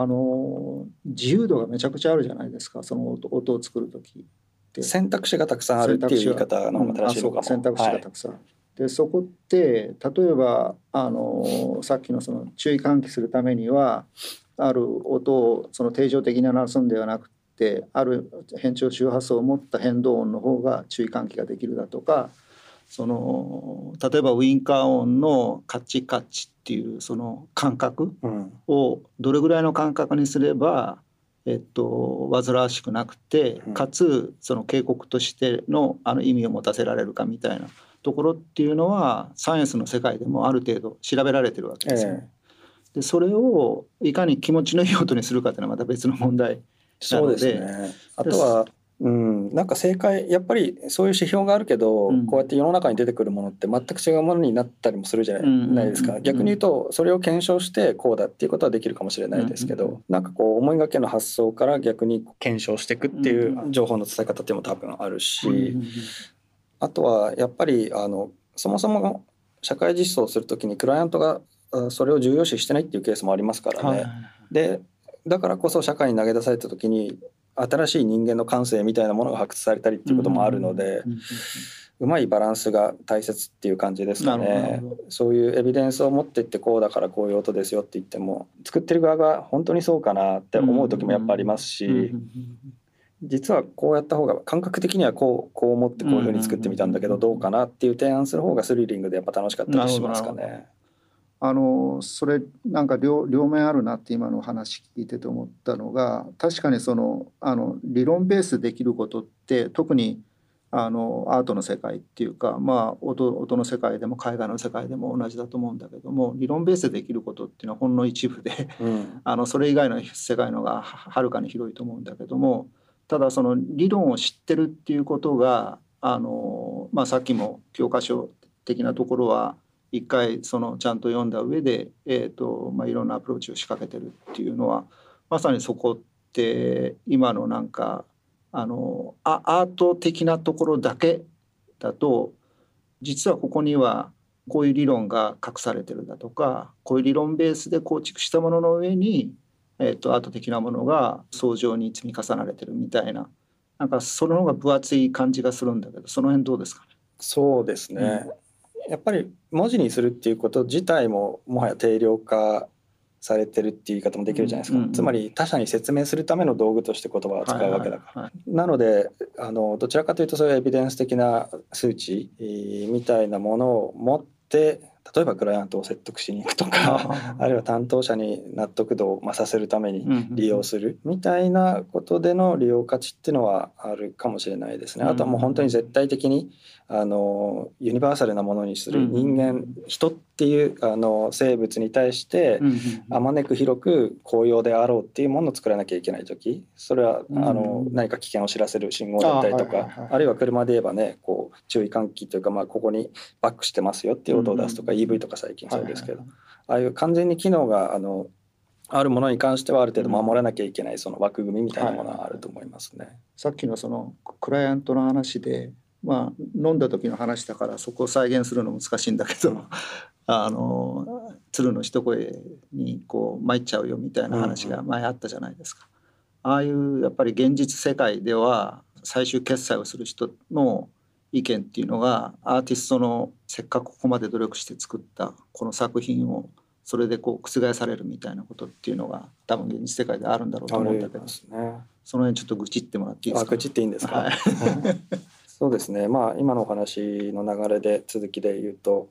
あの自由度がめちゃくちゃあるじゃないですかその音音を作る時って。選択肢がたくさんあるっていう言い方の方が正しいのかも、選択肢がたくさん、はい、でそこって例えばあのさっきのその注意喚起するためにはある音をその定常的に鳴らすんではなくてある変調周波数を持った変動音の方が注意喚起ができるだとかその例えばウインカー音のカッチカッチっていうその感覚をどれぐらいの感覚にすれば、えっと、煩わしくなくてかつその警告としてのあの意味を持たせられるかみたいなところっていうのはサイエンスの世界でもある程度調べられてるわけですよ。ね。え。ー、でそれをいかに気持ちのいい音にするかっていうのはまた別の問題なので。そうですね、あとはうん、なんか正解やっぱりそういう指標があるけど、うん、こうやって世の中に出てくるものって全く違うものになったりもするじゃないですか、逆に言うとそれを検証してこうだっていうことはできるかもしれないですけど、うん、なんかこう思いがけの発想から逆に検証していくっていう情報の伝え方っていうのも多分あるし、あとはやっぱりあのそもそも社会実装する時にクライアントがそれを重要視してないっていうケースもありますからね。はい、でだからこそ社会に投げ出された時に新しい人間の感性みたいなものが発掘されたりっていうこともあるので、うまいバランスが大切っていう感じですかね。そういうエビデンスを持ってってこうだからこういう音ですよって言っても作ってる側が本当にそうかなって思う時もやっぱありますし。実はこうやった方が感覚的にはこうこう思ってこういうふうに作ってみたんだけどどうかなっていう提案する方がスリリングでやっぱ楽しかったりしますかね。あのそれなんか両両面あるなって今の話聞いてて思ったのが確かにそのあの理論ベースできることって特にあのアートの世界っていうか、まあ音、音の世界でも絵画の世界でも同じだと思うんだけども理論ベースでできることっていうのはほんの一部で、うん、あのそれ以外の世界のがはるかに広いと思うんだけどもただその理論を知ってるっていうことがあの、まあ、さっきも教科書的なところは一回そのちゃんと読んだ上で、えーとまあ、いろんなアプローチを仕掛けてるっていうのはまさにそこって今のなんかあのアアート的なところだけだと実はここにはこういう理論が隠されてるだとかこういう理論ベースで構築したものの上に、えーと、アート的なものが相乗に積み重なれてるみたいななんかその方が分厚い感じがするんだけどその辺どうですかね？そうですね、うんやっぱり文字にするっていうこと自体ももはや定量化されてるっていう言い方もできるじゃないですか、うんうんうん、つまり他者に説明するための道具として言葉を使うわけだから、はいはいはい、なのであのどちらかというとそういうエビデンス的な数値、みたいなものを持って例えばクライアントを説得しに行くとか あるいは担当者に納得度を増させるために利用するみたいなことでの利用価値っていうのはあるかもしれないですね。あとはもう本当に絶対的にあのユニバーサルなものにする人間、人っていうあの生物に対してあまねく広く公用であろうっていうものを作らなきゃいけない時。それはあの何か危険を知らせる信号だったりとか。あるいは車で言えばねこう注意喚起というかまあここにバックしてますよっていう音を出すとか EV とか最近そうですけど、ああいう完全に機能があのあるものに関してはある程度守らなきゃいけないその枠組みみたいなものはあると思いますね。はい、さっきのそのクライアントの話で、まあ、飲んだ時の話だからそこを再現するの難しいんだけどあの鶴の一声にこう参っちゃうよみたいな話が前あったじゃないですか。ああいうやっぱり現実世界では最終決済をする人の意見っていうのがアーティストのせっかくここまで努力して作ったこの作品をそれでこう覆されるみたいなことっていうのが多分現実世界であるんだろうと思うんだけど、ね、その辺ちょっと愚痴ってもらっていいですか？愚痴っていいんですか、はい、そうですね。まあ今のお話の流れで続きで言うと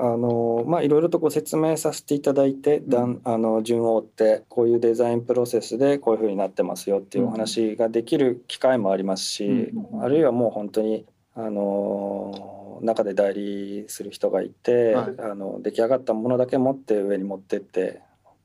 あのまあいろいろとご説明させていただいて、だん。あの順を追ってこういうデザインプロセスでこういうふうになってますよっていうお話ができる機会もありますし、あるいはもう本当にあの中で代理する人がいて、はい、あの出来上がったものだけ持って上に持ってって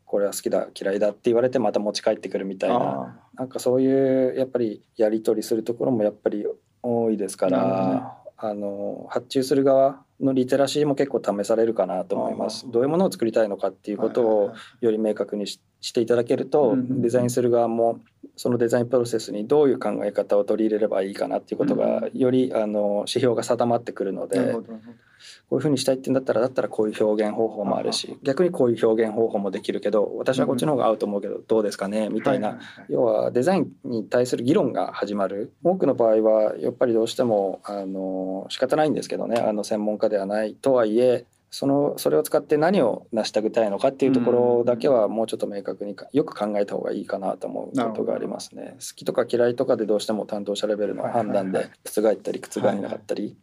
これは好きだ嫌いだって言われてまた持ち帰ってくるみたいななんかそういうやっぱりやり取りするところもやっぱり多いですから、あの発注する側のリテラシーも結構試されるかなと思います。どういうものを作りたいのかっていうことをより明確にししていただけると、デザインする側もそのデザインプロセスにどういう考え方を取り入れればいいかなっていうことがよりあの指標が定まってくるのでこういうふうにしたいってんだったらだったらこういう表現方法もあるし逆にこういう表現方法もできるけど私はこっちの方が合うと思うけどどうですかねみたいな。要はデザインに対する議論が始まる。多くの場合はやっぱりどうしてもあの仕方ないんですけどねあの専門家ではないとはいえそのそれを使って何を成したくたいのかっていうところだけはもうちょっと明確によく考えた方がいいかなと思うことがありますね。好きとか嫌いとかでどうしても担当者レベルの判断で覆ったり覆らなかったり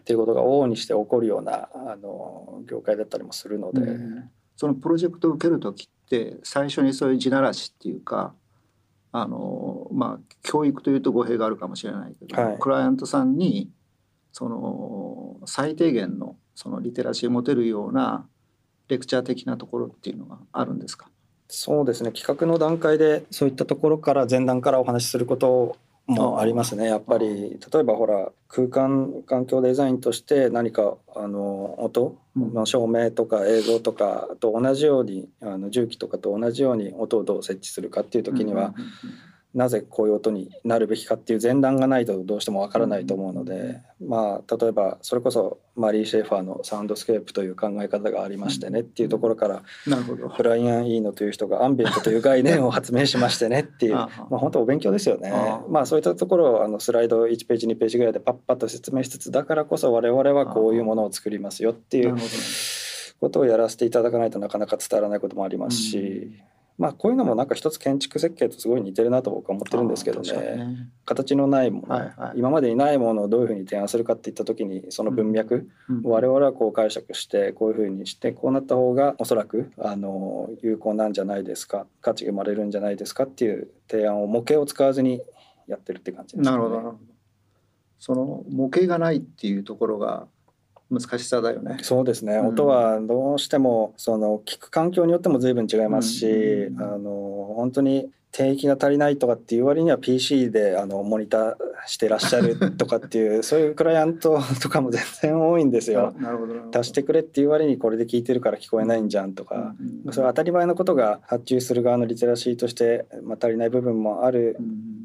っていうことが往々にして起こるようなあの業界だったりもするので、うん、そのプロジェクトを受ける時って最初にそういう地ならしっていうかあのまあ教育というと語弊があるかもしれないけど、はい、クライアントさんにその最低限のそのリテラシーを持てるようなレクチャー的なところっていうのがあるんですか？そうですね。企画の段階でそういったところから前段からお話しすることもありますね。やっぱり例えばほら空間環境デザインとして何かあの音の照明とか映像とかと同じようにあの什器とかと同じように音をどう設置するかっていう時には、なぜこういう音になるべきかっていう前段がないとどうしてもわからないと思うので、まあ例えばそれこそマリー・シェーファーのサウンドスケープという考え方がありましてねっていうところからなるほど。ブライアン・イーノという人がアンビエントという概念を発明しましてねっていうまあ本当お勉強ですよね。まあそういったところをあのスライド1ページ2ページぐらいでパッパッと説明しつつだからこそ我々はこういうものを作りますよっていうことをやらせていただかないとなかなか伝わらないこともありますし。まあこういうのもなんか一つ建築設計とすごい似てるなと僕は思ってるんですけどね、ね、形のないもの、はいはい、今までにないものをどういうふうに提案するかっていった時にその文脈、うん、我々はこう解釈してこういうふうにしてこうなった方がおそらくあの有効なんじゃないですか価値が生まれるんじゃないですかっていう提案を模型を使わずにやってるって感じですね。なるほど。その模型がないっていうところが難しさだよね。そうですね、うん、音はどうしてもその聞く環境によっても随分違いますし、うん、あの本当に定域が足りないとかっていう割には PC であのモニターしてらっしゃるとかっていう そういうクライアントとかも全然多いんですよ。なるほど足してくれっていう割にこれで聞いてるから聞こえないんじゃんとか、うん、それは当たり前のことが発注する側のリテラシーとして、まあ、足りない部分もある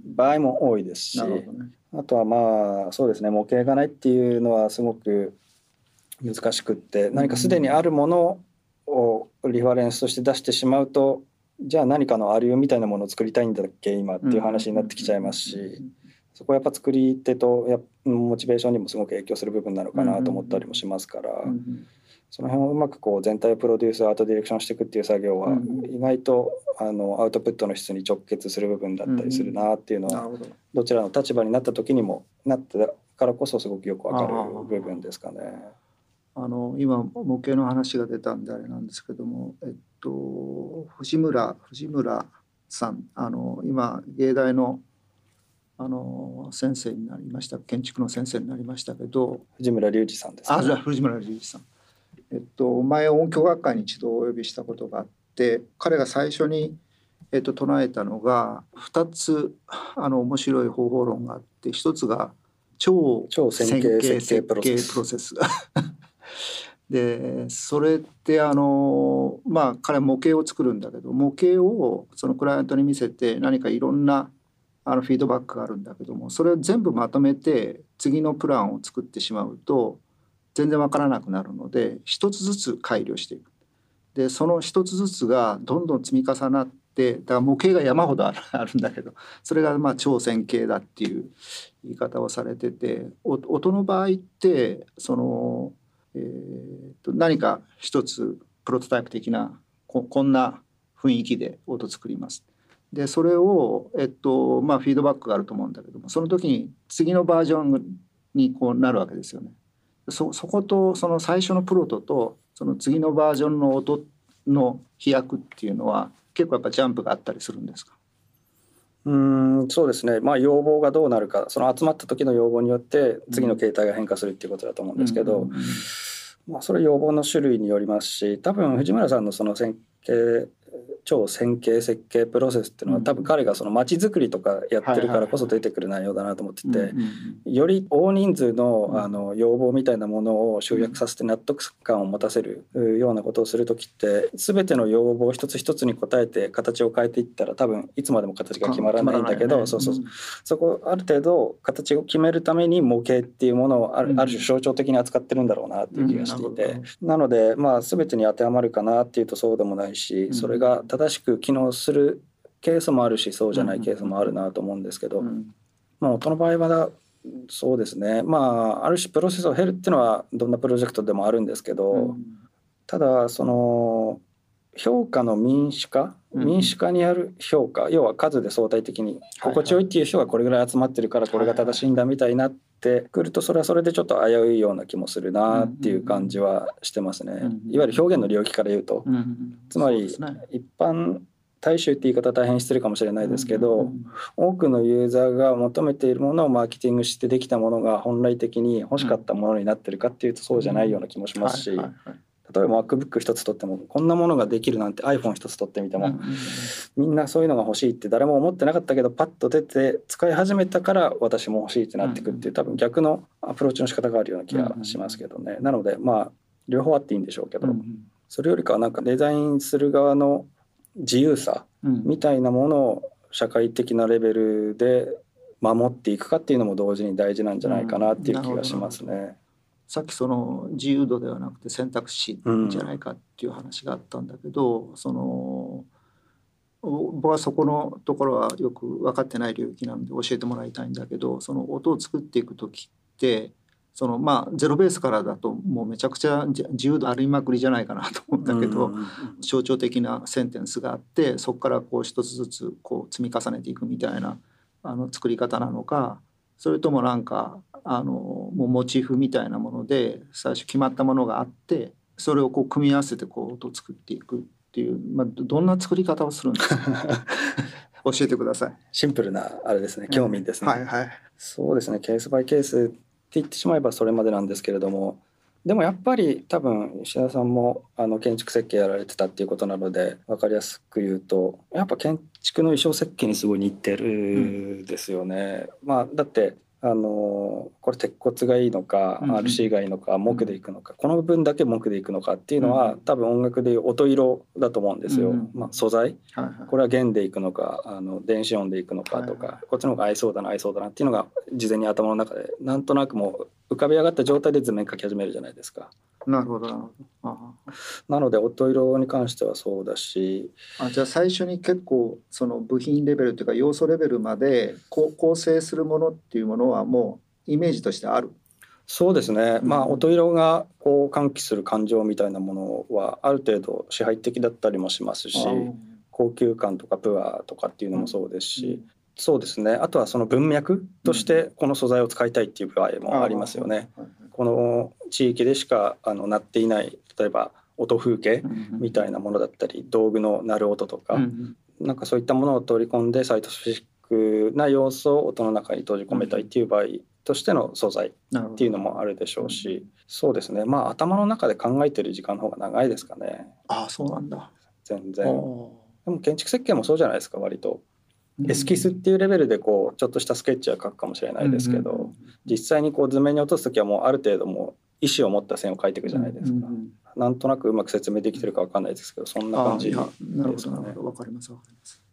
場合も多いですし、ね、あとはまあそうですね模型がないっていうのはすごく難しくって何かすでにあるものをリファレンスとして出してしまうとじゃあ何かのあるよみたいなものを作りたいんだっけ今っていう話になってきちゃいますしそこはやっぱ作り手とやモチベーションにもすごく影響する部分なのかなと思ったりもしますからその辺をうまくこう全体をプロデュースアートディレクションしていくっていう作業は意外とあのアウトプットの質に直結する部分だったりするなっていうのはどちらの立場になった時にもなったからこそすごくよくわかる部分ですかね。あの今模型の話が出たんであれなんですけども、えっと、藤村藤村さんあの今芸大のあの先生になりました建築の先生になりましたけど藤村隆二さんです、ね、あ藤村隆二さん。えっと前音響学会に一度お呼びしたことがあって彼が最初に、えっと、唱えたのが2つあの面白い方法論があって1つが超線形設計プロセスでそれってあのまあ彼は模型を作るんだけど模型をそのクライアントに見せて何かいろんなあのフィードバックがあるんだけどもそれを全部まとめて次のプランを作ってしまうと全然わからなくなるので一つずつ改良していく。でその一つずつがどんどん積み重なってだから模型が山ほどあるんだけどそれがまあ超線形だっていう言い方をされてて音の場合ってそのえー、と何か一つプロトタイプ的なここんな雰囲気で音作ります。でそれを、えっとまあ、フィードバックがあると思うんだけどもその時に次のバージョンにこうなるわけですよね。そそことその最初のプロトとその次のバージョンの音の飛躍っていうのは結構やっぱジャンプがあったりするんですか？うんそうですねまあ要望がどうなるかその集まった時の要望によって次の形態が変化するっていうことだと思うんですけど、まあ、それ要望の種類によりますし多分藤村さんのその線形超線形設計プロセスっていうのは、多分彼がその街づくりとかやってるからこそ出てくる内容だなと思ってて、より大人数のあの要望みたいなものを集約させて納得感を持たせるようなことをする時って全ての要望一つ一つに応えて形を変えていったら多分いつまでも形が決まらないんだけど、そうそうそこある程度形を決めるために模型っていうものをある,、ある種象徴的に扱ってるんだろうなっていう気がしていて、なのでまあ全てに当てはまるかなっていうとそうでもないしそれが正しく機能するケースもあるしそうじゃないケースもあるなと思うんですけど、まあ音の場合はそうですね。まあある種プロセスを経るっていうのはどんなプロジェクトでもあるんですけど、ただその評価の民主化、民主化にある評価要は数で相対的に心地よいっていう人がこれぐらい集まってるからこれが正しいんだみたいなってくるとそれはそれでちょっと危ういような気もするなっていう感じはしてますね。いわゆる表現の領域から言うと、つまり一般大衆って言い方大変失礼かもしれないですけど、多くのユーザーが求めているものをマーケティングしてできたものが本来的に欲しかったものになってるかっていうとそうじゃないような気もしますし。例えば MacBook 一つ取ってもこんなものができるなんて iPhone 一つ取ってみても、みんなそういうのが欲しいって誰も思ってなかったけどパッと出て使い始めたから私も欲しいってなってくっていう多分逆のアプローチの仕方があるような気がしますけどね。なのでまあ両方あっていいんでしょうけど、それよりかはなんかデザインする側の自由さみたいなものを社会的なレベルで守っていくかっていうのも同時に大事なんじゃないかなっていう気がしますね。さっきその自由度ではなくて選択肢じゃないかっていう話があったんだけど、うん、その僕はそこのところはよく分かってない領域なので教えてもらいたいんだけどその音を作っていく時ってそのまあゼロベースからだともうめちゃくちゃ自由度ありまくりじゃないかなと思ったけど、象徴的なセンテンスがあってそこからこう一つずつこう積み重ねていくみたいなあの作り方なのかそれともなんかあのもうモチーフみたいなもので最初決まったものがあってそれをこう組み合わせてこう音を作っていくっていう、まあ、どんな作り方をするんですか？教えてください。シンプルなあれですね興味ですね、はいはい、そうですねケースバイケースって言ってしまえばそれまでなんですけれどもでもやっぱり多分石田さんもあの建築設計やられてたっていうことなので分かりやすく言うとやっぱ建築の衣装設計にすごい似てるですよね。うん、まあだってあのこれ鉄骨がいいのか、うん、RC がいいのか木でいくのか、この部分だけ木でいくのかっていうのは、うん、多分音楽でいう音色だと思うんですよ、うん、まあ、素材、はいはい、これは弦でいくのかあの電子音でいくのかとか、はいはい、こっちの方が合いそうだな合いそうだなっていうのが事前に頭の中でなんとなくもう浮かび上がった状態で図面描き始めるじゃないですか。なるほど。なるほど。なので音色に関してはそうだし。あじゃあ最初に結構その部品レベルというか要素レベルまで構成するものっていうものはもうイメージとしてある。そうですね、うん、まあ音色がこう喚起する感情みたいなものはある程度支配的だったりもしますし高級感とかプアとかっていうのもそうですし、うん、そうですね。あとはその文脈としてこの素材を使いたいっていう場合もありますよね。この地域でしかあの鳴っていない例えば音風景みたいなものだったり道具の鳴る音とか、うん、なんかそういったものを取り込んでサイトスペシックな要素を音の中に閉じ込めたいっていう場合としての素材っていうのもあるでしょうし、そうですね。まあ頭の中で考えてる時間の方が長いですかね。ああそうなんだ。全然。でも建築設計もそうじゃないですか割と。エスキスっていうレベルでこうちょっとしたスケッチは書くかもしれないですけど、実際にこう図面に落とす時はもうある程度もう意思を持った線を描いていくじゃないですか。なんとなくうまく説明できてるかわかんないですけどそんな感じですね。なるほどわかりますわかります。